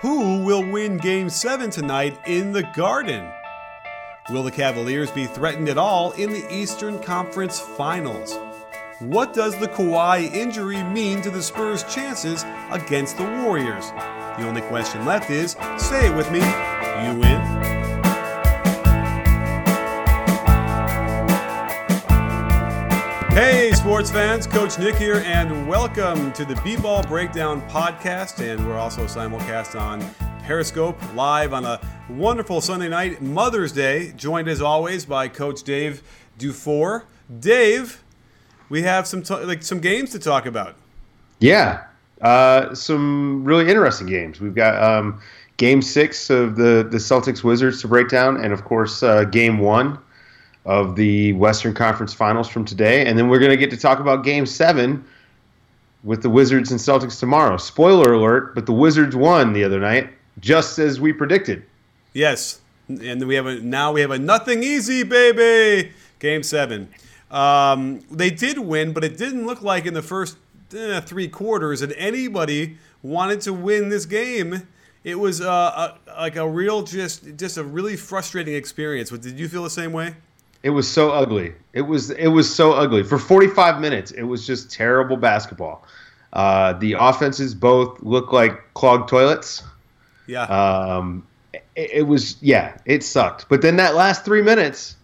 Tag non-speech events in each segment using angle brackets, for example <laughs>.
Who will win Game 7 tonight in the Garden? Will the Cavaliers be threatened at all in the Eastern Conference Finals? What does the Kawhi injury mean to the Spurs' chances against the Warriors? The only question left is say it with me, you win. Hey, sports fans, Coach Nick here, and welcome to the B Ball Breakdown podcast. And we're also simulcast on Periscope live on a wonderful Sunday night, Mother's Day, joined as always by Coach Dave Dufour. Dave, we have some t- like some games to talk about. Yeah, uh, some really interesting games. We've got um, Game Six of the the Celtics Wizards to break down, and of course uh, Game One of the Western Conference Finals from today, and then we're going to get to talk about Game Seven with the Wizards and Celtics tomorrow. Spoiler alert: but the Wizards won the other night, just as we predicted. Yes, and we have a now we have a nothing easy baby Game Seven. Um, they did win, but it didn't look like in the first eh, three quarters that anybody wanted to win this game. It was uh, a, like a real, just just a really frustrating experience. Did you feel the same way? It was so ugly. It was it was so ugly for 45 minutes. It was just terrible basketball. Uh, the offenses both looked like clogged toilets. Yeah. Um, it, it was yeah, it sucked. But then that last three minutes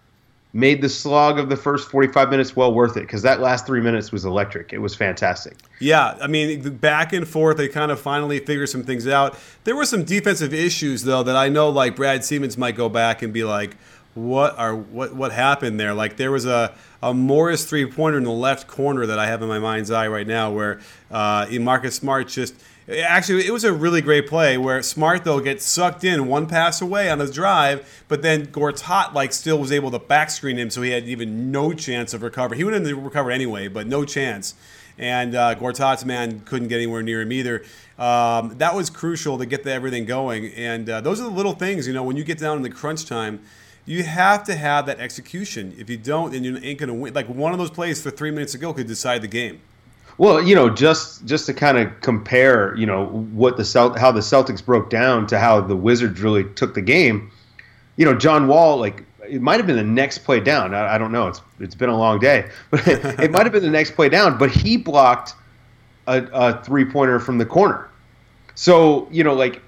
made the slog of the first 45 minutes well worth it because that last three minutes was electric. It was fantastic. Yeah, I mean, back and forth, they kind of finally figured some things out. There were some defensive issues, though, that I know like Brad Stevens might go back and be like, what are what what happened there? Like there was a, a Morris three pointer in the left corner that I have in my mind's eye right now, where uh, Marcus Smart just actually it was a really great play where Smart though gets sucked in one pass away on his drive, but then Gortat like still was able to backscreen him, so he had even no chance of recovery. He would have anyway, but no chance. And uh, Gortat's man couldn't get anywhere near him either. Um, that was crucial to get the, everything going. And uh, those are the little things, you know, when you get down in the crunch time you have to have that execution. If you don't, then you ain't to win. Like one of those plays for three minutes ago could decide the game. Well, you know, just just to kind of compare, you know, what the Celt- how the Celtics broke down to how the Wizards really took the game. You know, John Wall, like it might have been the next play down. I, I don't know. It's it's been a long day, <laughs> but it, might have been the next play down. But he blocked a, a three pointer from the corner. So you know, like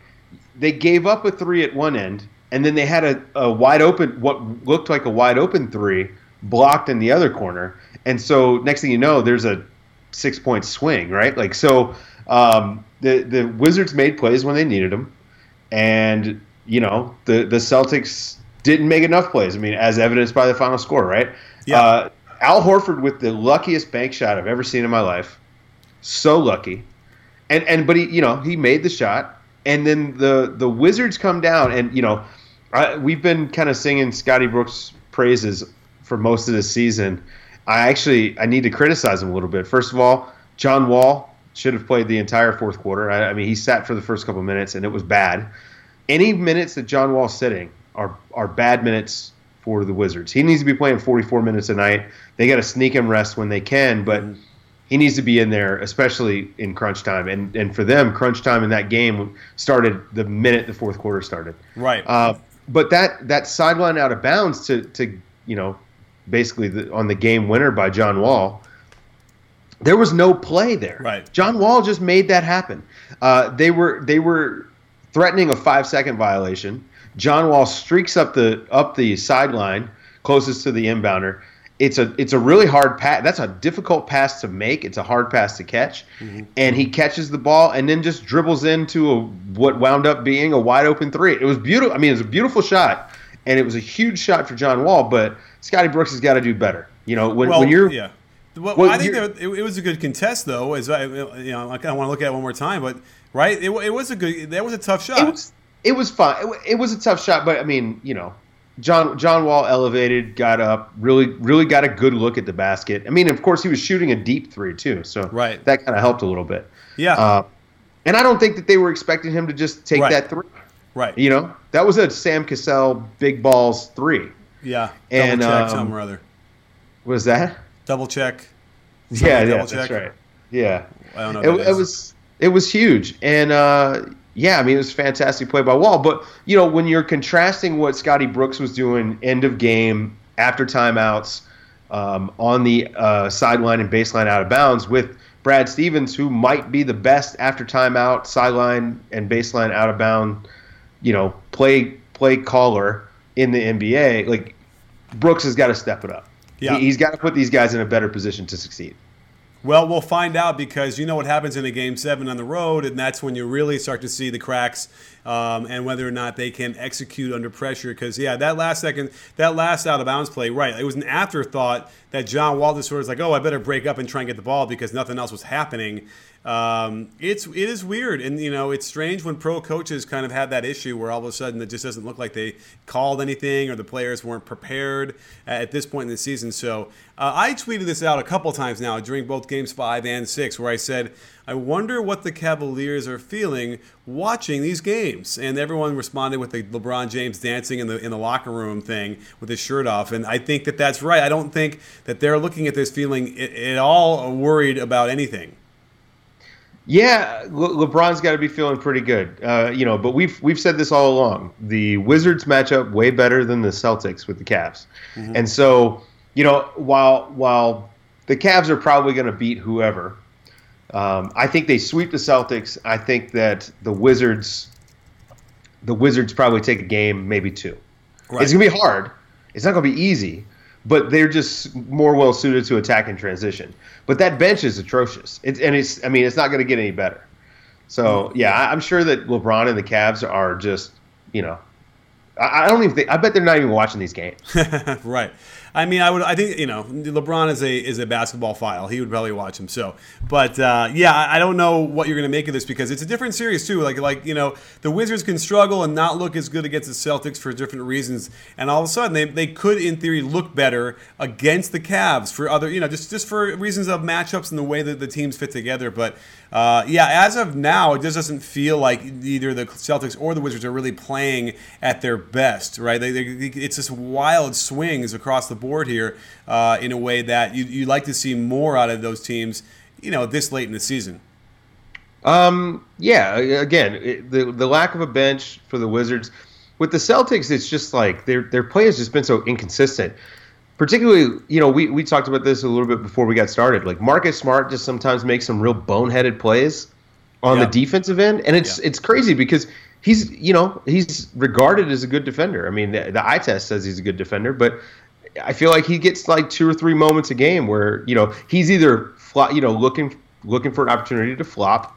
they gave up a three at one end and then they had a, a wide open, what looked like a wide open three blocked in the other corner. And so next thing you know, there's a six point swing, right? Like so, um, the the Wizards made plays when they needed them, and you know the the Celtics didn't make enough plays. I mean, as evidenced by the final score, right? Yeah. Uh, Al Horford with the luckiest bank shot I've ever seen in my life. So lucky, and and but he you know he made the shot, and then the the Wizards come down, and you know I, we've been kind of singing Scotty Brooks praises for most of the season. I actually I need to criticize him a little bit. First of all, John Wall should have played the entire fourth quarter. I, I mean, he sat for the first couple minutes and it was bad. Any minutes that John Wall's sitting are are bad minutes for the Wizards. He needs to be playing 44 minutes a night. They got to sneak him rest when they can, but mm-hmm. he needs to be in there, especially in crunch time. And and for them, crunch time in that game started the minute the fourth quarter started. Right. Uh, but that that sideline out of bounds to to you know basically the, on the game winner by John Wall. There was no play there. Right. John Wall just made that happen. Uh, they were they were threatening a five second violation. John Wall streaks up the up the sideline closest to the inbounder it's a it's a really hard pass. That's a difficult pass to make. It's a hard pass to catch, mm-hmm. and he catches the ball and then just dribbles into a, what wound up being a wide open three. It was beautiful. I mean, it was a beautiful shot, and it was a huge shot for John Wall. But Scotty Brooks has got to do better. You know, when, well, when you're yeah. Well, well I think there, it, it, was a good contest, though. As I, you know, I want to look at it one more time, but right, it, it was a good. That was a tough shot. It was, it was fun. It, it was a tough shot, but I mean, you know, John John Wall elevated, got up, really really got a good look at the basket. I mean, of course, he was shooting a deep three too, so right. that kind of helped a little bit. Yeah, uh, and I don't think that they were expecting him to just take right. that three. Right. You know, that was a Sam Cassell big balls three. Yeah. And double check um, some or other. Was that? Double check. Yeah, yeah, that's right. Yeah. I don't know. It, it was it was huge, and uh, yeah, I mean, it was fantastic play by Wall. But, you know, when you're contrasting what Scotty Brooks was doing end of game, after timeouts, um, on the uh, sideline and baseline out of bounds with Brad Stevens, who might be the best after timeout, sideline and baseline out of bound, you know, play play caller in the NBA. Like Brooks has got to step it up. Yeah. He, he's got to put these guys in a better position to succeed. Well, we'll find out because you know what happens in a game seven on the road, and that's when you really start to see the cracks um, and whether or not they can execute under pressure. Because yeah, that last second, that last out of bounds play, right? It was an afterthought that John Wall just sort of was like, oh, I better break up and try and get the ball because nothing else was happening. Um, it's it is weird, and you know it's strange when pro coaches kind of have that issue where all of a sudden it just doesn't look like they called anything or the players weren't prepared at this point in the season. So uh, I tweeted this out a couple times now during both games five and six, where I said I wonder what the Cavaliers are feeling watching these games, and everyone responded with the LeBron James dancing in the in the locker room thing with his shirt off, and I think that that's right. I don't think that they're looking at this feeling at all worried about anything. Yeah, Le- LeBron's got to be feeling pretty good, uh, you know. But we've we've said this all along. The Wizards match up way better than the Celtics with the Cavs, mm-hmm. and so you know while while the Cavs are probably going to beat whoever, um, I think they sweep the Celtics. I think that the Wizards, the Wizards probably take a game, maybe two. Right. It's gonna be hard. It's not gonna be easy, but they're just more well suited to attack and transition. But that bench is atrocious. It's and it's I mean it's not going to get any better. So yeah, I'm sure that LeBron and the Cavs are just you know I, don't even think I bet they're not even watching these games. <laughs> right. I mean, I would. I think you know, LeBron is a is a basketball file. He would probably watch him. So, but uh, yeah, I don't know what you're going to make of this because it's a different series too. Like like you know, the Wizards can struggle and not look as good against the Celtics for different reasons, and all of a sudden they, they could in theory look better against the Cavs for other you know just just for reasons of matchups and the way that the teams fit together. But uh, yeah, as of now, it just doesn't feel like either the Celtics or the Wizards are really playing at their best. Right? They, they, it's just wild swings across the board here uh, in a way that you, you like to see more out of those teams, you know, this late in the season. Um, yeah, again, it, the the lack of a bench for the Wizards. With the Celtics, it's just like their their play has just been so inconsistent. Particularly, you know, we, we talked about this a little bit before we got started. Like Marcus Smart just sometimes makes some real boneheaded plays on yeah. the defensive end, and it's yeah. it's crazy because he's you know he's regarded as a good defender. I mean, the, the eye test says he's a good defender, but I feel like he gets like two or three moments a game where you know he's either flop, you know looking looking for an opportunity to flop,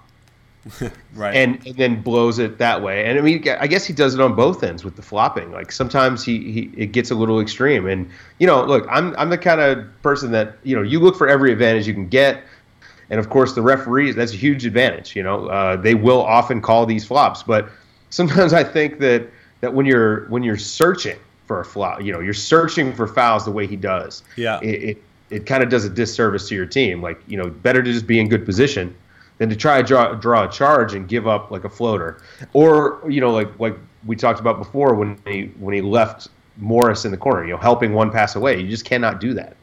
<laughs> right, and, and, then blows it that way. And I mean, I guess he does it on both ends with the flopping. Like sometimes he, he it gets a little extreme. And you know, look, I'm I'm the kind of person that you know you look for every advantage you can get. And of course, the referees, that's a huge advantage. You know, uh, they will often call these flops. But sometimes I think that, that when you're when you're searching for a flop. You know, you're searching for fouls the way he does. Yeah. It it, it kind of does a disservice to your team. Like, you know, better to just be in good position than to try to draw, draw a charge and give up like a floater. Or, you know, like like we talked about before when he when he left Morris in the corner, you know, helping one pass away. You just cannot do that.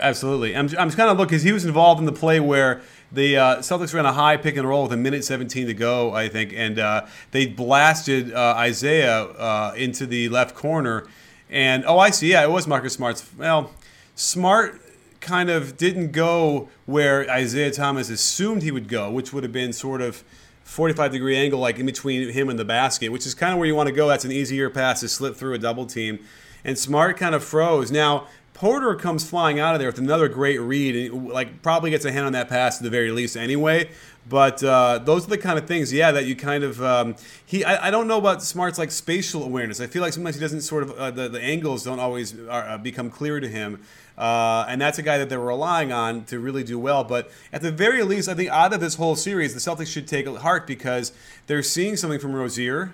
Absolutely. I'm, I'm just kind of looking because he was involved in the play where the uh, Celtics ran a high pick and roll with a minute 17 to go, I think, and uh, they blasted uh, Isaiah uh, into the left corner. And oh, I see. Yeah, it was Marcus Smart's. Well, Smart kind of didn't go where Isaiah Thomas assumed he would go, which would have been sort of 45 degree angle, like in between him and the basket, which is kind of where you want to go. That's an easier pass to slip through a double team. And Smart kind of froze. Now, Porter comes flying out of there with another great read, and like probably gets a hand on that pass at the very least anyway. But uh, those are the kind of things, yeah, that you kind of um, he. I, I, don't know about Smart's like spatial awareness. I feel like sometimes he doesn't sort of uh, the the angles don't always are, uh, become clear to him. Uh, and that's a guy that they're relying on to really do well. But at the very least, I think out of this whole series, the Celtics should take heart because they're seeing something from Rozier,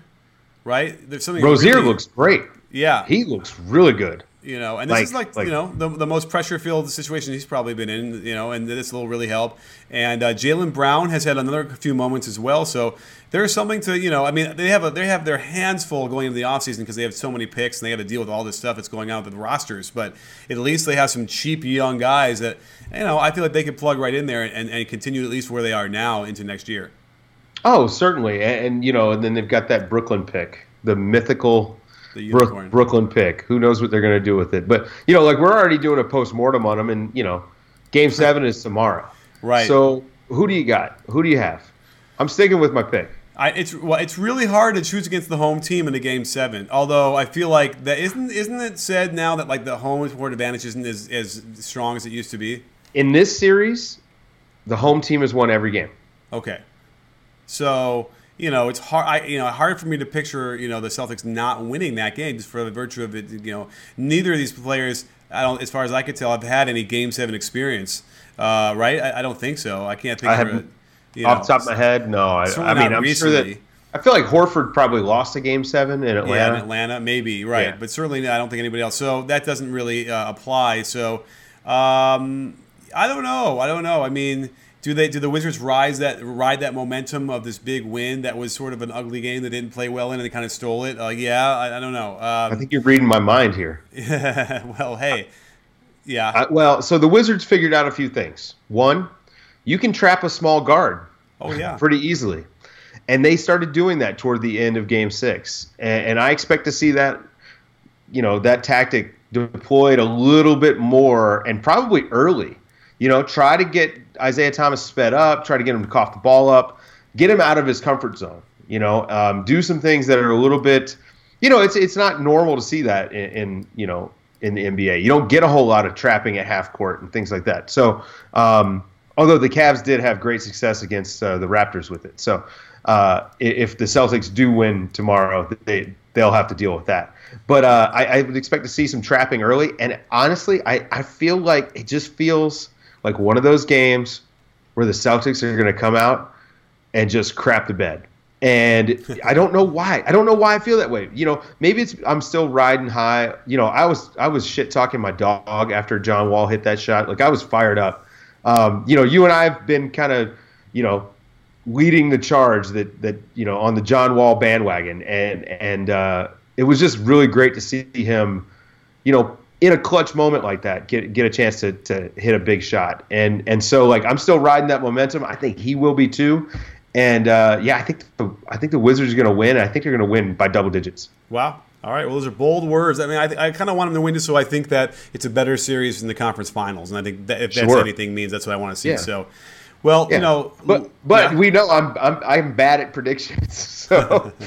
right? There's something. Rozier really, looks great. Yeah, he looks really good. You know, and this like, is like, like, you know the, the most pressure filled situation he's probably been in. You know, and this will really help. And uh, Jaylen Brown has had another few moments as well. So there's something to you know. I mean, they have a, they have their hands full going into the offseason because they have so many picks and they have to deal with all this stuff that's going on with the rosters. But at least they have some cheap young guys that you know I feel like they could plug right in there and, and continue at least where they are now into next year. Oh, certainly, and, and, you know, and then they've got that Brooklyn pick, the mythical The Brook. Brooklyn pick. Who knows what they're going to do with it? But you know, like we're already doing a post mortem on them, and you know, Game Seven is tomorrow. Right. So who do you got? Who do you have? I'm sticking with my pick. I, it's well, it's really hard to choose against the home team in a game seven. Although I feel like that isn't isn't it said now that like the home court advantage isn't as, as strong as it used to be. In this series, the home team has won every game. Okay, so you know it's hard. I you know hard for me to picture you know the Celtics not winning that game just for the virtue of it. You know, neither of these players, I don't, as far as I could tell, have had any game seven experience. Uh, right? I, I don't think so. I can't think I of. You Off the top of my head, no. I, I mean, I'm sure that. I feel like Horford probably lost a game seven in Atlanta. Yeah, in Atlanta, maybe right, Yeah. but certainly I don't think anybody else. So that doesn't really uh, apply. So um, I don't know. I don't know. I mean, do they do the Wizards rise that ride that momentum of this big win that was sort of an ugly game that didn't play well in and they kind of stole it? Uh, yeah, I, I don't know. I Um, think you're reading my mind here. <laughs> well, hey, yeah, Uh, well, so the Wizards figured out a few things. One, you can trap a small guard oh yeah, <laughs> pretty easily. And they started doing that toward the end of game six. And, and I expect to see that, you know, that tactic deployed a little bit more and probably early. You know, try to get Isaiah Thomas sped up, try to get him to cough the ball up, get him out of his comfort zone. You know, um, do some things that are a little bit, you know, it's it's not normal to see that in, in you know in the NBA. You don't get a whole lot of trapping at half court and things like that. So, um, although the Cavs did have great success against uh, the Raptors with it, so uh, if the Celtics do win tomorrow, they they'll have to deal with that. But uh, I, I would expect to see some trapping early, and honestly, I, I feel like it just feels like one of those games where the Celtics are going to come out and just crap the bed. And I don't know why. I don't know why I feel that way. You know, maybe it's I'm still riding high. You know, I was I was shit talking my dog after John Wall hit that shot. Like I was fired up. Um, you know, you and I have been kind of, you know, leading the charge that that you know on the John Wall bandwagon, and and uh, it was just really great to see him, you know, in a clutch moment like that, get get a chance to to hit a big shot, and and so like I'm still riding that momentum. I think he will be too, and uh, yeah, I think the, I think the Wizards are going to win. I think they're going to win by double digits. Wow. All right. Well, those are bold words. I mean, I, I kind of want them to win just so I think that it's a better series in the conference finals, and I think that if that's Sure. anything means that's what I want to see. Yeah. So, well, Yeah. you know, but but yeah. we know I'm I'm I'm bad at predictions, <laughs> so. <laughs>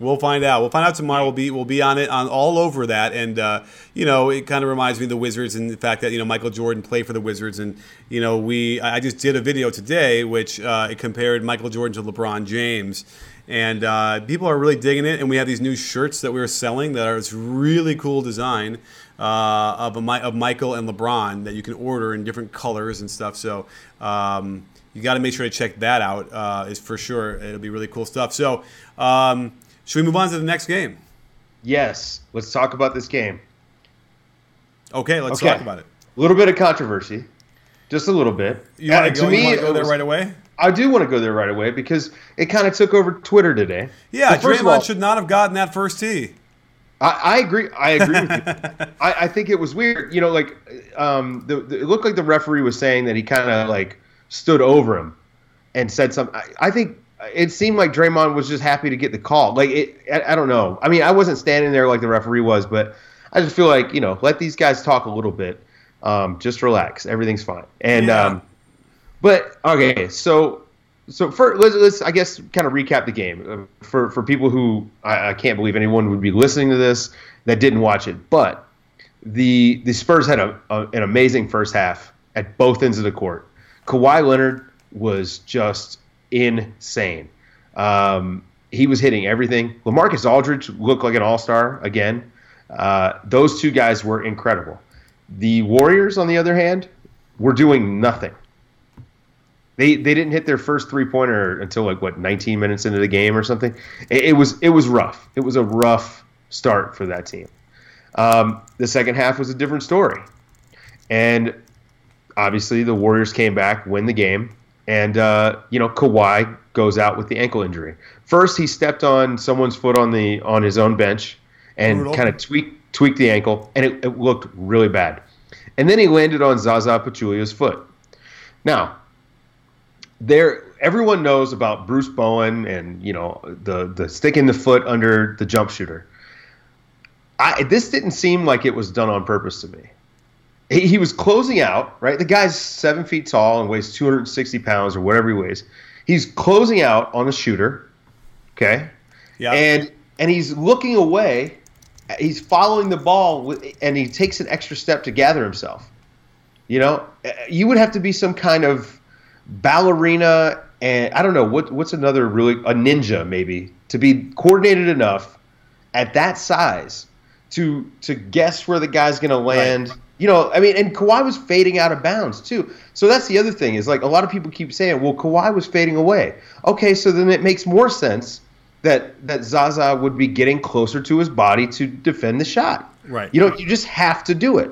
We'll find out. We'll find out tomorrow. We'll be we'll be on it on all over that, and uh, you know it kind of reminds me of the Wizards and the fact that you know Michael Jordan played for the Wizards, and you know we I just did a video today which uh, it compared Michael Jordan to LeBron James, and uh, people are really digging it. And we have these new shirts that we are selling that are this really cool design uh, of a of Michael and LeBron that you can order in different colors and stuff. So. Um, you got to make sure to check that out. Uh, is for sure. It'll be really cool stuff. So, um, should we move on to the next game? yes, let's talk about this game. Okay, let's Okay. talk about it. A little bit of controversy, just a little bit. You want Uh, to go, wanna go there was- right away? I do want to go there right away because it kind of took over Twitter today. Yeah, of Draymond all, should not have gotten that first tee. I, I agree. I agree with you. <laughs> I, I think it was weird. You know, like um, the, the, it looked like the referee was saying that he kind of like stood over him and said something. I, I think it seemed like Draymond was just happy to get the call. Like it, I, I don't know. I mean, I wasn't standing there like the referee was, but I just feel like you know, let these guys talk a little bit. Um, just relax. Everything's fine. And Yeah. um, but okay, so so for let's, let's I guess kind of recap the game uh, for for people who I, I can't believe anyone would be listening to this that didn't watch it. But the the Spurs had a, a an amazing first half at both ends of the court. Kawhi Leonard was just insane. Um, he was hitting everything. Lamarcus Aldridge looked like an all star again. Uh, those two guys were incredible. The Warriors, on the other hand, were doing nothing. They they didn't hit their first three pointer until like what 19 minutes into the game or something. It, it was it was rough. It was a rough start for that team. Um, the second half was a different story, and obviously the Warriors came back, win the game, and uh, you know Kawhi goes out with the ankle injury. First, he stepped on someone's foot on the on his own bench and kind of tweaked tweaked the ankle, and it, it looked really bad. And then he landed on Zaza Pachulia's foot. Now, there everyone knows about Bruce Bowen and you know the the sticking the foot under the jump shooter. I, this didn't seem like it was done on purpose to me. He, he was closing out, right? The guy's seven feet tall and weighs 260 pounds or whatever he weighs. He's closing out on the shooter, okay? Yeah. And and he's looking away. He's following the ball, with, and he takes an extra step to gather himself. You know, eh, you would have to be some kind of ballerina, and I don't know what what's another really a ninja maybe to be coordinated enough at that size to to guess where the guy's going to land. Right. You know, I mean, and Kawhi was fading out of bounds too. So that's the other thing is like a lot of people keep saying, well, Kawhi was fading away. Okay, so then it makes more sense that that Zaza would be getting closer to his body to defend the shot. Right. You know, you just have to do it.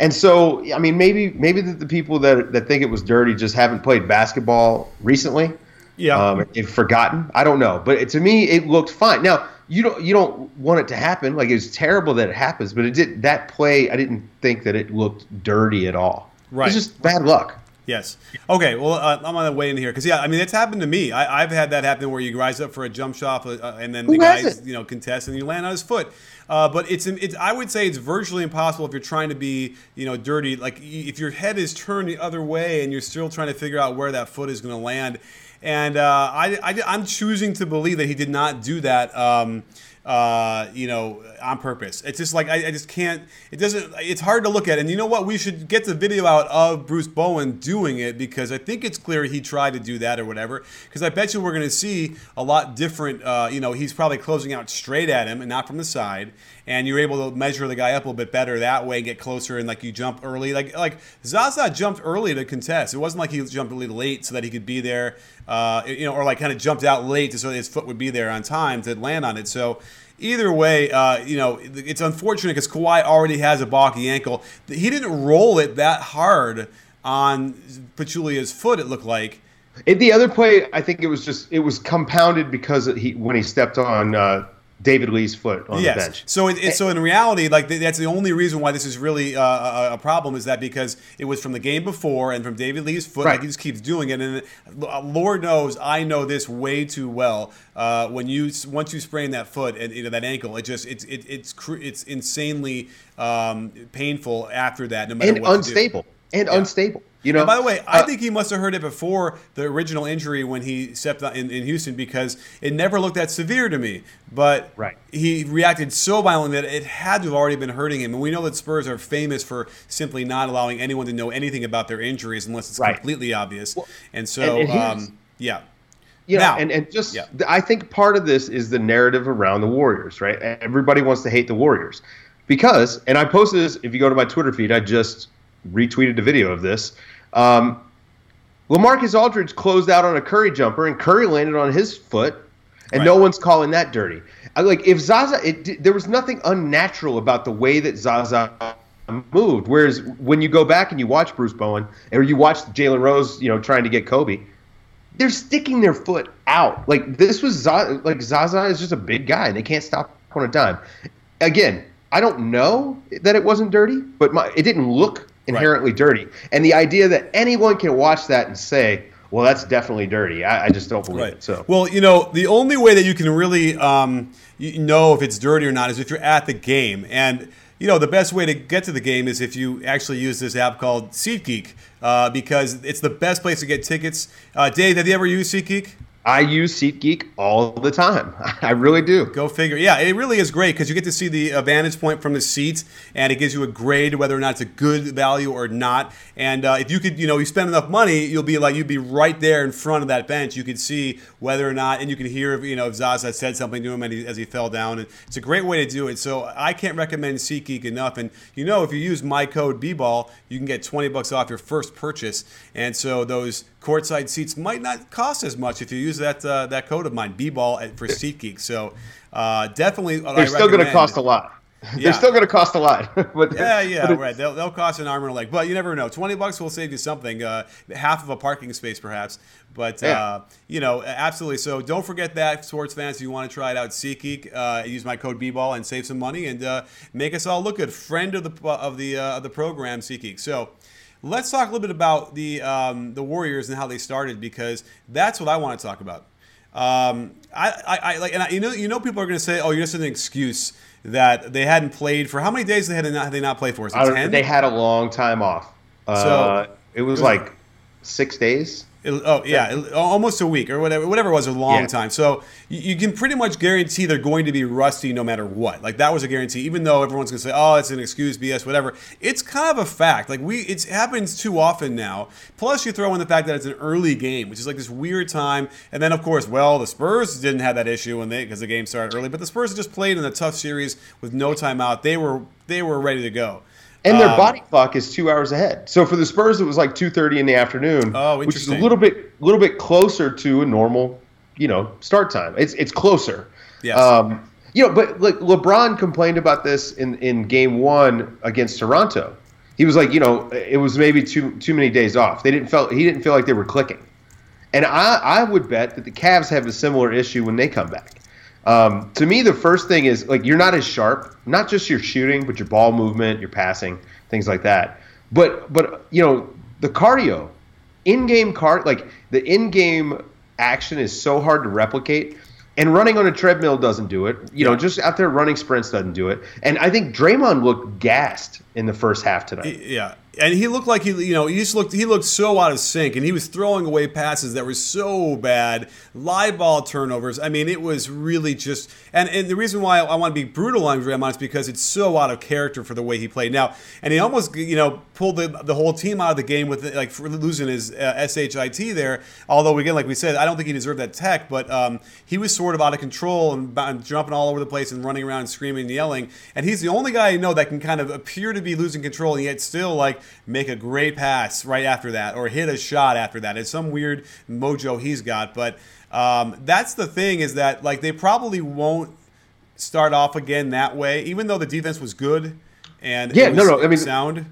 And so, I mean, maybe maybe the, the people that that think it was dirty just haven't played basketball recently. Yeah, um, they've forgotten. I don't know, but it, to me, it looked fine. Now, you don't you don't want it to happen. Like it was terrible that it happens, but it did that play. I didn't think that it looked dirty at all. Right, it's just bad luck. Yes. Okay. Well, uh, I'm on the way in here because yeah, I mean it's happened to me. I, have had that happen where you rise up for a jump shot uh, and then Who the guys you know contest and you land on his foot. Uh, but it's, it's I would say it's virtually impossible if you're trying to be you know dirty. Like if your head is turned the other way and you're still trying to figure out where that foot is going to land. And uh, I, I am choosing to believe that he did not do that. Um, uh, you know, on purpose. It's just like I, I, just can't. It doesn't. It's hard to look at. And you know what? We should get the video out of Bruce Bowen doing it because I think it's clear he tried to do that or whatever. Because I bet you we're going to see a lot different. Uh, you know, he's probably closing out straight at him and not from the side. And you're able to measure the guy up a little bit better that way, and get closer, and like you jump early. Like like Zaza jumped early to contest. It wasn't like he jumped really late so that he could be there. Uh, you know, or like kind of jumped out late so his foot would be there on time to land on it. So either way, uh, you know, it's unfortunate because Kawhi already has a balky ankle. He didn't roll it that hard on Pachulia's foot. It looked like. In the other play, I think it was just it was compounded because he when he stepped on uh, David Lee's foot on yes. the bench. So, it, it, so in reality, like that's the only reason why this is really uh, a, problem is that because it was from the game before and from David Lee's foot. Right. Like he just keeps doing it, and uh, Lord knows I know this way too well. Uh, when you once you sprain that foot and you know that ankle, it just it's it, it's it's insanely um, painful after that. No matter what. and unstable and yeah. unstable. You know. And by the way, I uh, think he must have heard it before the original injury when he stepped in, in Houston because it never looked that severe to me. But right. he reacted so violently that it had to have already been hurting him. And we know that Spurs are famous for simply not allowing anyone to know anything about their injuries unless it's right. completely obvious. Well, and so, and, and um, yeah. You know, now, and, and just yeah. I think part of this is the narrative around the Warriors, right? Everybody wants to hate the Warriors because, and I posted this. If you go to my Twitter feed, I just retweeted a video of this. Um, Lamarcus Aldridge closed out on a Curry jumper, and Curry landed on his foot, and right. no one's calling that dirty. I, like if Zaza, it, there was nothing unnatural about the way that Zaza moved. Whereas when you go back and you watch Bruce Bowen, or you watch Jalen Rose, you know, trying to get Kobe, they're sticking their foot out. Like this was Zaza, like Zaza is just a big guy, and they can't stop on a dime. Again, I don't know that it wasn't dirty, but my, it didn't look inherently right. dirty. And the idea that anyone can watch that and say, well, that's definitely dirty. I, I just don't believe right. it. So, well, you know, the only way that you can really um, you know if it's dirty or not is if you're at the game. And you know, the best way to get to the game is if you actually use this app called SeatGeek uh, because it's the best place to get tickets. Uh, Dave, have you ever used SeatGeek? I use SeatGeek all the time. <laughs> I really do. Go figure. Yeah, it really is great because you get to see the vantage point from the seats, and it gives you a grade whether or not it's a good value or not. And uh, if you could, you know, you spend enough money, you'll be like you'd be right there in front of that bench. You could see whether or not, and you can hear, you know, if Zaza said something to him he, as he fell down. And it's a great way to do it. So I can't recommend SeatGeek enough. And you know, if you use my code B-ball, you can get 20 bucks off your first purchase. And so those courtside seats might not cost as much if you use that uh, that code of mine, B-ball for SeatGeek. So uh, definitely, they're still going to cost a lot. Yeah. They're still going to cost a lot. <laughs> but, yeah, yeah, right. They'll, they'll cost an arm and a leg, but you never know. Twenty bucks will save you something, uh, half of a parking space perhaps. But yeah. uh, you know, absolutely. So don't forget that, sports fans. If you want to try it out, SeatGeek, uh, use my code B-ball and save some money and uh, make us all look good. Friend of the of the uh, of the program, SeatGeek. So. Let's talk a little bit about the um, the Warriors and how they started because that's what I want to talk about. Um, I, I, I, like, and I, you know, you know, people are going to say, "Oh, you're just an excuse that they hadn't played for how many days they had not, they not played for? Is? They had a long time off. Uh, so it was, it was like six days. Oh yeah, almost a week or whatever. Whatever it was, a long yeah. time. So you, you, can pretty much guarantee they're going to be rusty no matter what. Like that was a guarantee, even though everyone's gonna say, "Oh, it's an excuse, BS, whatever." It's kind of a fact. Like we, it happens too often now. Plus, you throw in the fact that it's an early game, which is like this weird time. And then, of course, well, the Spurs didn't have that issue when they because the game started early, but the Spurs just played in a tough series with no timeout. They were they were ready to go. And their um, body clock is two hours ahead. So for the Spurs, it was like two thirty in the afternoon, oh, which is a little bit, little bit closer to a normal, you know, start time. It's it's closer. Yes. Um, you know, but like LeBron complained about this in in Game One against Toronto. He was like, you know, it was maybe too too many days off. They didn't felt he didn't feel like they were clicking. And I I would bet that the Cavs have a similar issue when they come back. Um, to me, the first thing is like you're not as sharp, not just your shooting, but your ball movement, your passing, things like that. But but you know the cardio, in-game card, like the in-game action is so hard to replicate. And running on a treadmill doesn't do it. You know, just out there running sprints doesn't do it. And I think Draymond looked gassed in the first half tonight. Yeah, and he looked like he, you know, he just looked he looked so out of sync, and he was throwing away passes that were so bad, live ball turnovers. I mean, it was really just. And, and the reason why I want to be brutal on Draymond is because it's so out of character for the way he played now, and he almost, you know, pulled the, the whole team out of the game with like losing his uh, shit there. Although again, like we said, I don't think he deserved that tech, but um, he was sort of out of control and, and jumping all over the place and running around and screaming and yelling. And he's the only guy I know that can kind of appear to be losing control and yet still like make a great pass right after that or hit a shot after that. It's some weird mojo he's got, but um, that's the thing is that like they probably won't start off again that way, even though the defense was good and yeah, no, no, I mean sound.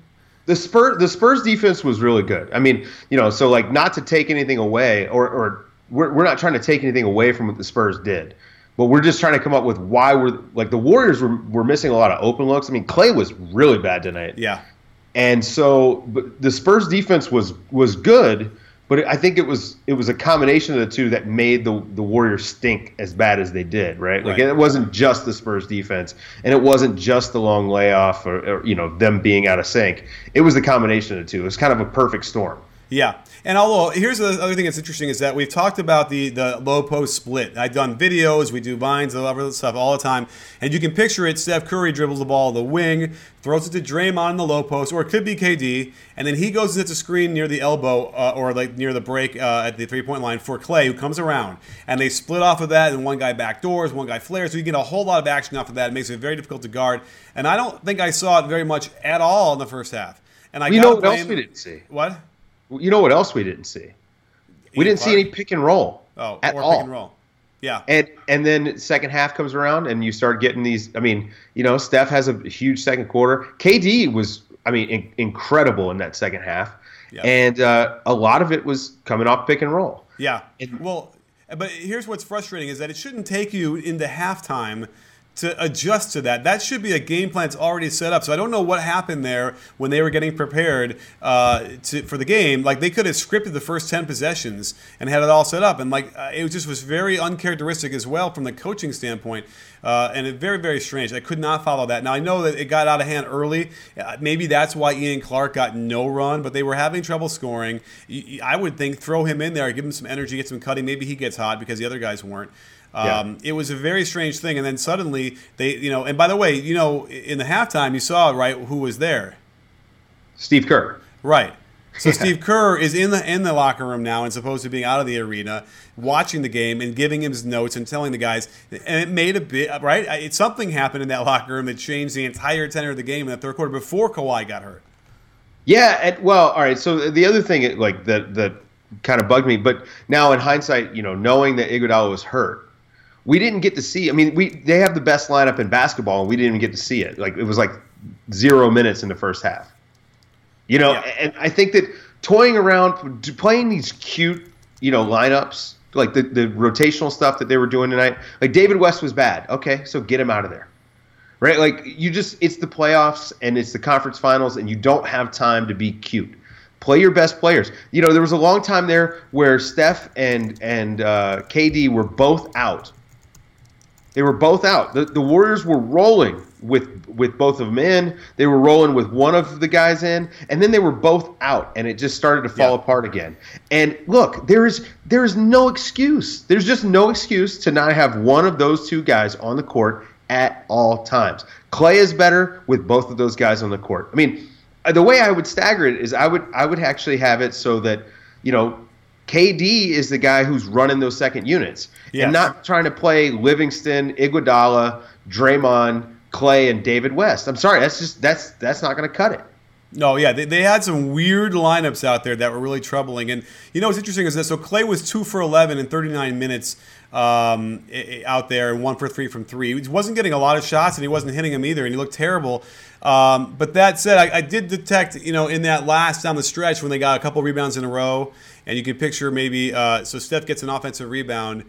The Spurs, the Spurs defense was really good. I mean, you know, so like not to take anything away, or, or we're, we're not trying to take anything away from what the Spurs did, but we're just trying to come up with why we're like the Warriors were, were missing a lot of open looks. I mean, Klay was really bad tonight. Yeah. And so the Spurs defense was was good, but I think it was it was a combination of the two that made the the Warriors stink as bad as they did, right? Like right. it wasn't just the Spurs defense, and it wasn't just the long layoff or, or you know them being out of sync. It was the combination of the two. It was kind of a perfect storm. Yeah. And although here's the other thing that's interesting is that we've talked about the the low post split. I've done videos, we do vines, all that stuff all the time, and you can picture it. Steph Curry dribbles the ball the wing, throws it to Draymond in the low post, or it could be KD, and then he goes and hits a screen near the elbow uh, or like near the break uh, at the three point line for Klay, who comes around, and they split off of that, and one guy backdoors, one guy flares, so you get a whole lot of action off of that. It makes it very difficult to guard, and I don't think I saw it very much at all in the first half. And I you know what blame, else we didn't see? What? You know what else we didn't see? We didn't see any pick and roll. Oh, at or all. pick and roll. Yeah. And and then second half comes around and you start getting these. I mean, you know, Steph has a huge second quarter. KD was, I mean, in, incredible in that second half, yeah. and uh, a lot of it was coming off pick and roll. Yeah. And, well, but here's what's frustrating is that it shouldn't take you into halftime to adjust to that. That should be a game plan that's already set up. So I don't know what happened there when they were getting prepared uh, to, for the game. Like they could have scripted the first ten possessions and had it all set up, and like uh, it just was very uncharacteristic as well from the coaching standpoint, uh, and very very strange. I could not follow that. Now I know that it got out of hand early. Uh, maybe that's why Ian Clark got no run, but they were having trouble scoring. I would think throw him in there, give him some energy, get some cutting. Maybe he gets hot because the other guys weren't. Um, yeah. It was a very strange thing, and then suddenly they, you know. And by the way, you know, in the halftime, you saw right who was there. Steve Kerr. Right. So yeah. Steve Kerr is in the in the locker room now and supposed to be out of the arena, watching the game and giving him his notes and telling the guys. And it made a bit right. It, something happened in that <laughs> locker room that changed the entire tenor of the game in the third quarter before Kawhi got hurt. Yeah. And, well, all right. So the other thing, like that that kind of bugged me, but now in hindsight, you know, knowing that Iguodala was hurt, we didn't get to see. I mean, we they have the best lineup in basketball, and we didn't even get to see it. Like it was like zero minutes in the first half. You know, yeah. and I think that toying around, playing these cute, you know, lineups like the the rotational stuff that they were doing tonight. Like David West was bad. Okay, so get him out of there. Right? Like you just it's the playoffs and it's the conference finals and you don't have time to be cute. Play your best players. You know, there was a long time there where Steph and and uh, KD were both out. They were both out. The, the Warriors were rolling with with both of them in. They were rolling with one of the guys in, and then they were both out, and it just started to fall yeah. apart again. And look, there is there is no excuse. There's just no excuse to not have one of those two guys on the court at all times. Klay is better with both of those guys on the court. I mean, the way I would stagger it is I would I would actually have it so that you know KD is the guy who's running those second units yes. and not trying to play Livingston, Iguodala, Draymond, Klay, and David West. I'm sorry, that's just that's that's not going to cut it. No, yeah, they, they had some weird lineups out there that were really troubling. And you know what's interesting is that so Klay was two for 11 in 39 minutes um, out there and one for three from three. He wasn't getting a lot of shots and he wasn't hitting them either, and he looked terrible. Um, but that said, I, I, did detect, you know, in that last down the stretch when they got a couple rebounds in a row, and you can picture maybe uh, so Steph gets an offensive rebound,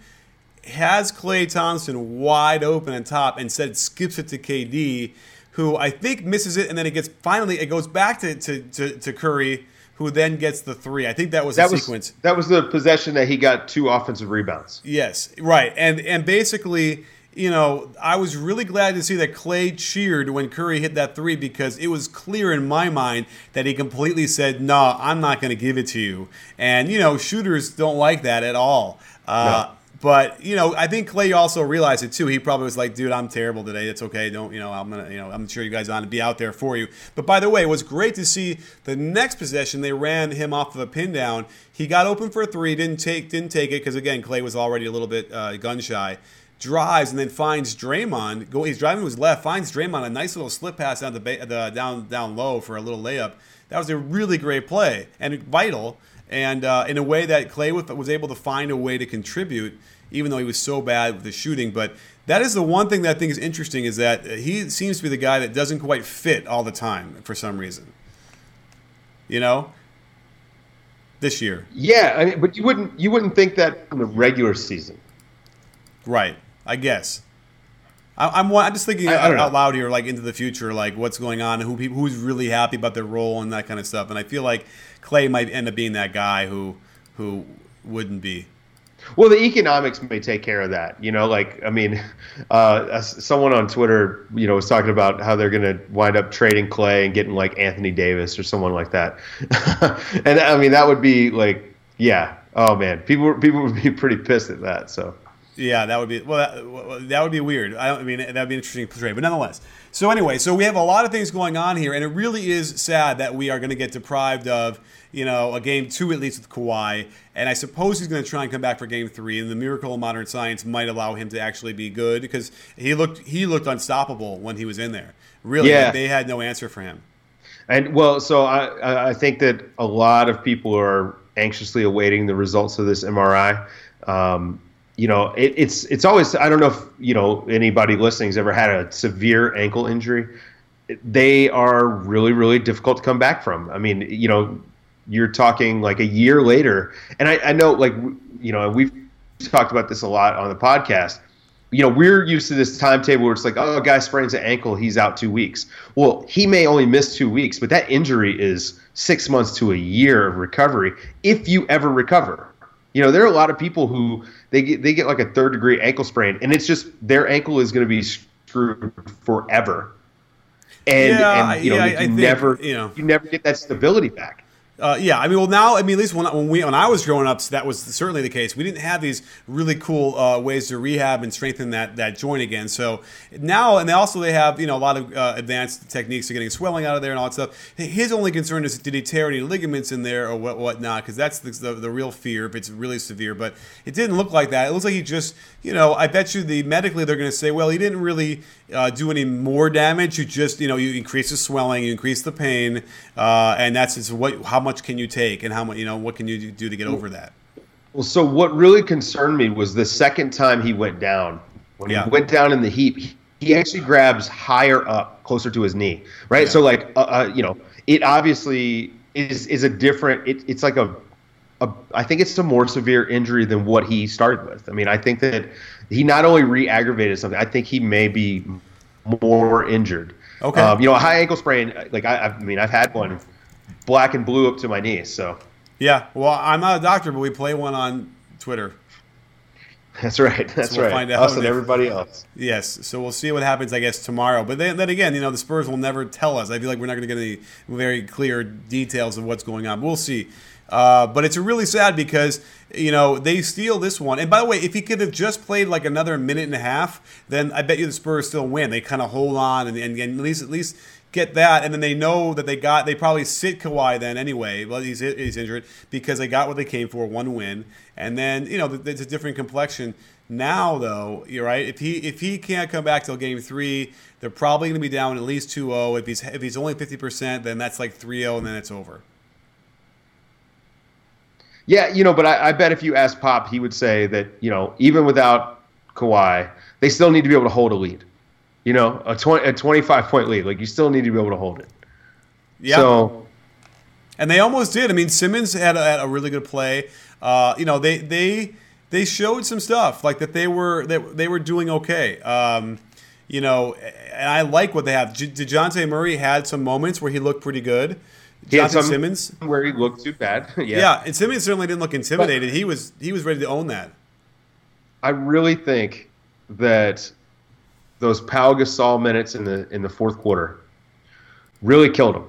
has Klay Thompson wide open and top, and said skips it to KD, who I think misses it, and then it gets finally it goes back to to, to, to Curry who then gets the three. I think that was that the sequence. That was the possession that he got two offensive rebounds. Yes, right, and and basically, you know, I was really glad to see that Klay cheered when Curry hit that three because it was clear in my mind that he completely said, "No, I'm not going to give it to you." And you know, shooters don't like that at all. Uh, no. But you know, I think Klay also realized it too. He probably was like, "Dude, I'm terrible today. It's okay. Don't you know? I'm gonna, you know, I'm sure you guys want to be out there for you." But by the way, it was great to see the next possession they ran him off of a pin down. He got open for a three, didn't take, didn't take it because again, Klay was already a little bit uh, gun shy. Drives and then finds Draymond. Go, he's driving to his left, finds Draymond a nice little slip pass down the, the down down low for a little layup. That was a really great play and vital and uh, in a way that Klay was able to find a way to contribute, even though he was so bad with the shooting. But that is the one thing that I think is interesting is that he seems to be the guy that doesn't quite fit all the time for some reason. You know, this year. Yeah, I mean, but you wouldn't you wouldn't think that in the regular season. Right. I guess. I, am I'm just thinking I, I out loud here, like into the future, like what's going on, who people, who's really happy about their role and that kind of stuff. And I feel like Klay might end up being that guy who who wouldn't be. Well, the economics may take care of that. You know, like I mean, <laughs> uh, someone on Twitter, you know, was talking about how they're going to wind up trading Klay and getting like Anthony Davis or someone like that. <laughs> and I mean, that would be like, yeah, oh man, people people would be <laughs> pretty pissed at that. So. Yeah, that would be well. That, that would be weird. I, I mean, that would be an interesting trade, but nonetheless. So anyway, so we have a lot of things going on here, and it really is sad that we are going to get deprived of, you know, a game two at least with Kawhi. And I suppose he's going to try and come back for game three. And the miracle of modern science might allow him to actually be good because he looked he looked unstoppable when he was in there. Really, yeah. they had no answer for him. And well, so I I think that a lot of people are anxiously awaiting the results of this MRI. Um, you know, it, it's it's always I don't know if you know anybody listening's ever had a severe ankle injury. They are really really difficult to come back from. I mean, you know, you're talking like a year later, and I, I know like you know we've talked about this a lot on the podcast. You know, we're used to this timetable where it's like, oh, a guy sprains an ankle, he's out two weeks. Well, he may only miss two weeks, but that injury is six months to a year of recovery if you ever recover. You know, there are a lot of people who they get they get like a third degree ankle sprain, and it's just their ankle is going to be screwed forever. And, yeah, and you know, yeah, you I never think, you know you never get that stability back. Uh, yeah, I mean, well, now, I mean, at least when, when we when I was growing up, that was certainly the case. We didn't have these really cool uh, ways to rehab and strengthen that that joint again. So now, and they also they have you know a lot of uh, advanced techniques for getting swelling out of there and all that stuff. His only concern is did he tear any ligaments in there or what whatnot? Because that's the, the, the real fear if it's really severe. But it didn't look like that. It looks like he just you know I bet you the medically they're going to say well he didn't really uh, do any more damage. You just you know you increase the swelling, you increase the pain, uh, and that's what how much much can you take and how much you know what can you do to get over that well so what really concerned me was the second time he went down when yeah. he went down in the heap he actually grabs higher up closer to his knee right yeah. so like uh, uh, you know it obviously is is a different it, it's like a, a I think it's a more severe injury than what he started with i mean i think that he not only re-aggravated something i think he may be more injured okay um, you know a high ankle sprain like I, I mean i've had one black and blue up to my knees. So yeah, well, I'm not a doctor, but we play one on Twitter. That's right. That's so we'll right. Us and everybody else. Yes. So we'll see what happens, I guess, tomorrow. But then, then again, you know, the Spurs will never tell us. I feel like we're not going to get any very clear details of what's going on. We'll see. Uh, but it's really sad because you know they steal this one. And by the way, if he could have just played like another minute and a half, then I bet you the Spurs still win. They kind of hold on and, and, and, at least at least get that, and then they know that they got. They probably sit Kawhi then anyway. Well, he's he's injured because they got what they came for, one win, and then you know it's a different complexion. Now though, you're right. If he if he can't come back till game three, they're probably going to be down at least 2-0. If he's if he's only 50%, then that's like 3-0 and then it's over. Yeah, you know, but I, I, bet if you ask Pop, he would say that you know even without Kawhi, they still need to be able to hold a lead. You know, a twenty a twenty five point lead, like you still need to be able to hold it. Yeah. So, and they almost did. I mean, Simmons had a, had a really good play. Uh, you know, they they they showed some stuff like that they were that they were doing okay. Um, you know, and I like what they have. Dejounte Murray had some moments where he looked pretty good. Jonathan Simmons, where he looked too bad. <laughs> yeah. yeah, and Simmons certainly didn't look intimidated. But he was he was ready to own that. I really think that those Pau Gasol minutes in the in the fourth quarter really killed him.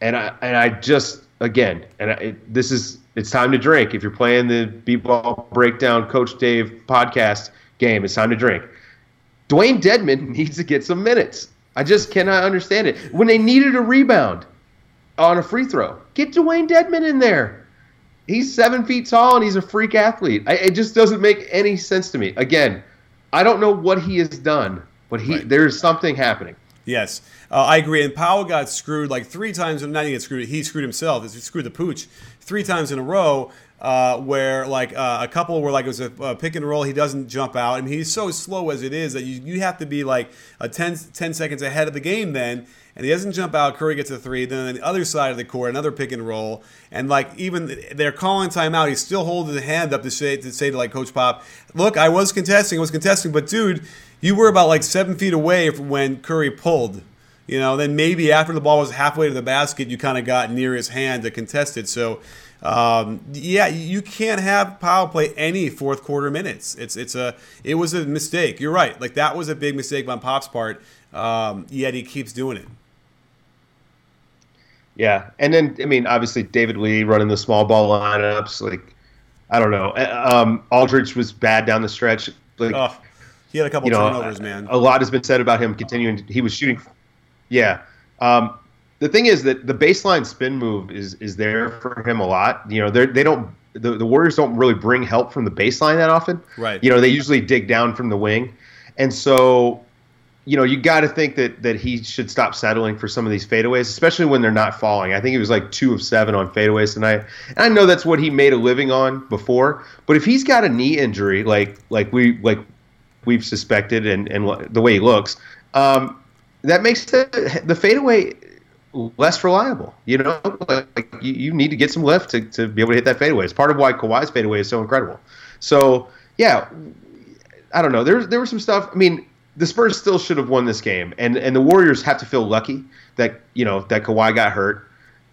And I and I just again, and I, it, this is it's time to drink. If you're playing the B-ball breakdown, Coach Dave podcast game, it's time to drink. Dewayne Dedmon <laughs> needs to get some minutes. I just cannot understand it. When they needed a rebound, on a free throw. Get Dewayne Dedmon in there. He's seven feet tall and he's a freak athlete. I, it just doesn't make any sense to me. Again, I don't know what he has done, but he right. there's something happening. Yes, uh, I agree. And Pau got screwed like three times. Not even screwed. He screwed himself. He screwed the pooch three times in a row. Uh, where like uh, a couple where like it was a, a, pick and roll, he doesn't jump out. I mean, he's so slow as it is that you, you have to be like a 10, 10 seconds ahead of the game then and he doesn't jump out. Curry gets a three. Then on the other side of the court, another pick and roll, and like even they're calling timeout. He's still holding his hand up to say to say to like Coach Pop, "Look, I was contesting, I was contesting, but dude, you were about like seven feet away from when Curry pulled." You know, then maybe after the ball was halfway to the basket, you kind of got near his hand to contest it. So, um, yeah, you can't have Pau play any fourth quarter minutes. It's it's a it was a mistake. You're right. Like that was a big mistake on Pop's part. Um, yet he keeps doing it. Yeah, and then I mean, obviously David Lee running the small ball lineups. Like, I don't know. Uh, um, Aldridge was bad down the stretch. Like, oh, he had a couple you know, turnovers, man. A lot has been said about him continuing. He was shooting. Yeah. Um, the thing is that the baseline spin move is is there for him a lot. You know, they they don't the, the Warriors don't really bring help from the baseline that often. Right. You know, they usually dig down from the wing, and so you know, you got to think that that he should stop settling for some of these fadeaways, especially when they're not falling. I think he was like two of seven on fadeaways tonight, and I know that's what he made a living on before. But if he's got a knee injury, like like we like we've suspected, and and the way he looks, um, that makes the the fadeaway less reliable. You know, like you, you need to get some lift to, to be able to hit that fadeaway. It's part of why Kawhi's fadeaway is so incredible. So yeah, I don't know. There there was some stuff. I mean the Spurs still should have won this game, and and the Warriors have to feel lucky that you know that Kawhi got hurt,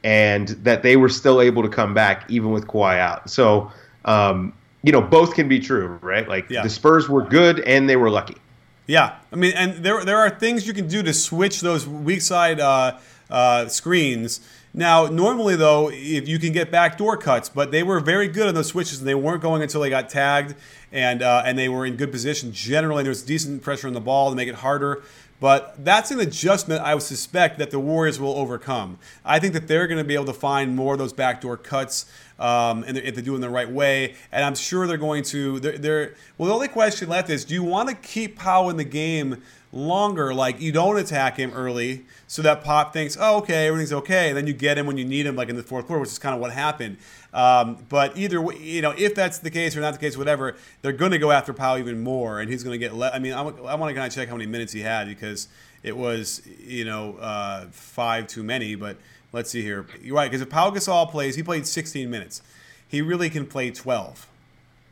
and that they were still able to come back even with Kawhi out. So, um, you know, both can be true, right? Like yeah. the Spurs were good and they were lucky. Yeah, I mean, and there there are things you can do to switch those weak side uh, uh, screens. Now, normally though, if you can get backdoor cuts, but they were very good on those switches, and they weren't going until they got tagged and uh, and they were in good position. Generally, there's decent pressure on the ball to make it harder. But that's an adjustment I would suspect that the Warriors will overcome. I think that they're going to be able to find more of those backdoor cuts um, and if they do it in the right way. And I'm sure they're going to. They're, they're well. The only question left is: Do you want to keep Pau in the game longer? Like you don't attack him early, so that Pop thinks, "Oh, okay, everything's okay," and then you get him when you need him, like in the fourth quarter, which is kind of what happened. Um, but either way, you know, if that's the case or not the case, whatever, they're going to go after Pau even more, and he's going to get. Le- I mean, I, I want to kind of check how many minutes he had because it was, you know, uh, five too many. But let's see here. You're right because if Pau Gasol plays, he played 16 minutes. He really can play 12.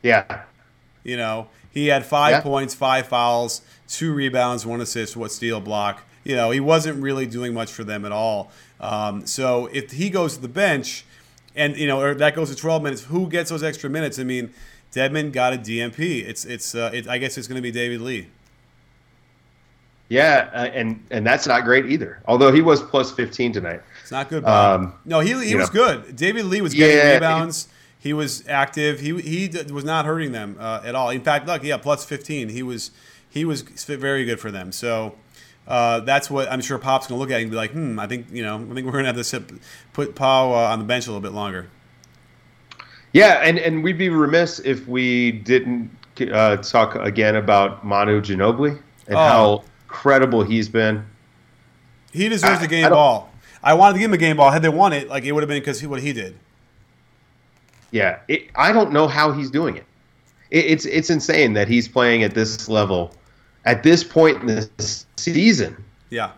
Yeah. You know, he had five yeah. points, five fouls, two rebounds, one assist, what steal block. You know, he wasn't really doing much for them at all. Um, so if he goes to the bench, and you know, or that goes to 12 minutes, who gets those extra minutes? I mean, Dedmon got a DNP. It's it's. Uh, it, I guess it's going to be David Lee. Yeah, uh, and and that's not great either. Although he was plus 15 tonight. Not good. Um, no, he he was know. good. David Lee was getting yeah, rebounds. He, he was active. He he was not hurting them uh, at all. In fact, look, yeah, plus 15. He was he was very good for them. So uh, that's what I'm sure Pop's going to look at and be like, hmm, I think you know, I think we're going to have to sit, put Pau uh, on the bench a little bit longer. Yeah, and and we'd be remiss if we didn't uh, talk again about Manu Ginobili and oh. how credible he's been. He deserves I, a game ball. I wanted to give him a game ball. Had they won it, like it would have been because what he did. Yeah, it, I don't know how he's doing it. it. It's it's insane that he's playing at this level, at this point in the season. Yeah.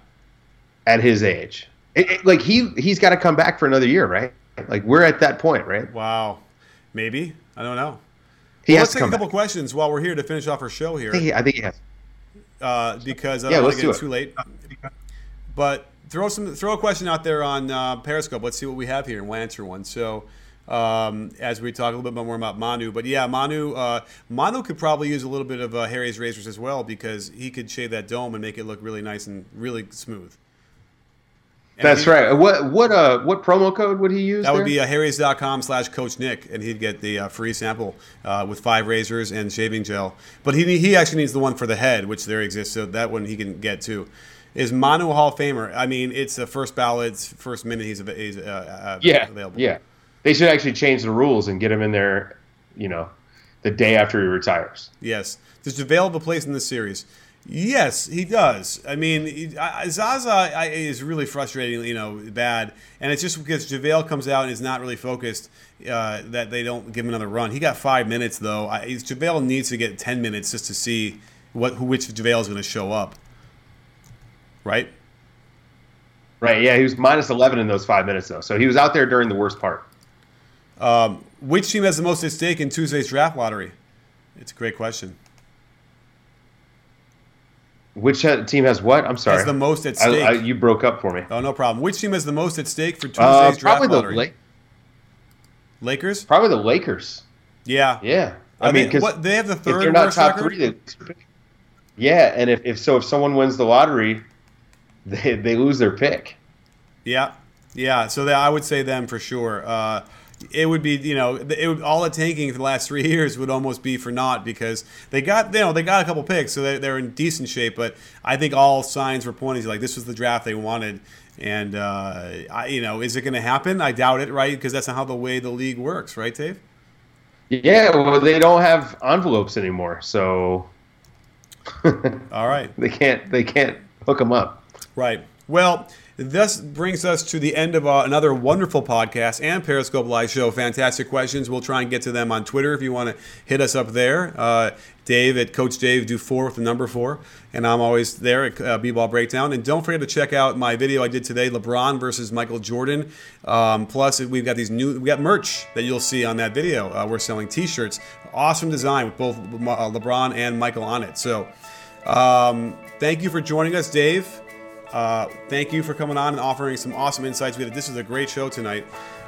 At his age, it, like he he's got to come back for another year, right? Like we're at that point, right? Wow, maybe I don't know. He well, let's take a couple back. questions while we're here to finish off our show here. I think he, I think he has uh, because I don't yeah, want to get too late. But throw some throw a question out there on uh, Periscope. Let's see what we have here, and we'll answer one. So. Um, as we talk a little bit more about Manu, but yeah, Manu, uh, Manu could probably use a little bit of uh, Harry's razors as well because he could shave that dome and make it look really nice and really smooth. And That's he, right. What what uh what promo code would he use? That there? would be uh, harrys.com slash coach Nick, and he'd get the uh, free sample uh, with five razors and shaving gel. But he he actually needs the one for the head, which there exists, so that one he can get too. Is Manu a Hall of Famer? I mean, it's the first ballots, first minute he's, he's uh, uh, yeah, available. Yeah, they should actually change the rules and get him in there, you know, the day after he retires. Yes. Does JaVale have a place in this series? Yes, he does. I mean, Zaza is really frustrating, you know, bad, and it's just because JaVale comes out and is not really focused uh, that they don't give him another run. He got five minutes though. I, JaVale needs to get ten minutes just to see what which JaVale is going to show up. Right. Right. Yeah, he was minus eleven in those five minutes though, so he was out there during the worst part. Um, which team has the most at stake in Tuesday's draft lottery? It's a great question. Which team has what? I'm sorry. Has the most at stake. I, I, you broke up for me. Oh, no problem. Which team has the most at stake for uh, Tuesday's uh, draft lottery? La- Lakers. Probably the Lakers. Yeah. Yeah. I, I mean, because they have the third. If they're not top record? three, they, yeah, and if, if so, if someone wins the lottery, <laughs> they they lose their pick. Yeah, yeah. So that, I would say them for sure. Uh, it would be you know it would all the tanking for the last three <laughs> years would almost be for naught because they got you know they got a couple picks so they're, they're in decent shape but I think all signs were pointing to like this was the draft they wanted. And uh, I, you know is it going to happen? I doubt it right? Because that's not how the way the league works right Dave? Yeah well they don't have envelopes anymore so <laughs> all right. they can't they can't hook them up right well this brings us to the end of uh, another wonderful podcast and Periscope Live show. Fantastic questions. We'll try and get to them on Twitter if you want to hit us up there. Uh, Dave at Coach Dave do four with the number four, and I'm always there at uh, B-Ball Breakdown. And don't forget to check out my video I did today, LeBron versus Michael Jordan. Um, plus, we've got these new we got merch that you'll see on that video. Uh, we're selling T-shirts, awesome design with both uh, LeBron and Michael on it. So, um, thank you for joining us, Dave. Uh, thank you for coming on and offering some awesome insights. We had, this is a great show tonight.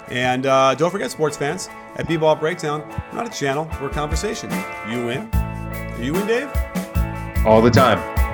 And uh, don't forget, sports fans, at B-Ball Breakdown, not a channel, we're a conversation. You win. You win, Dave? All the time.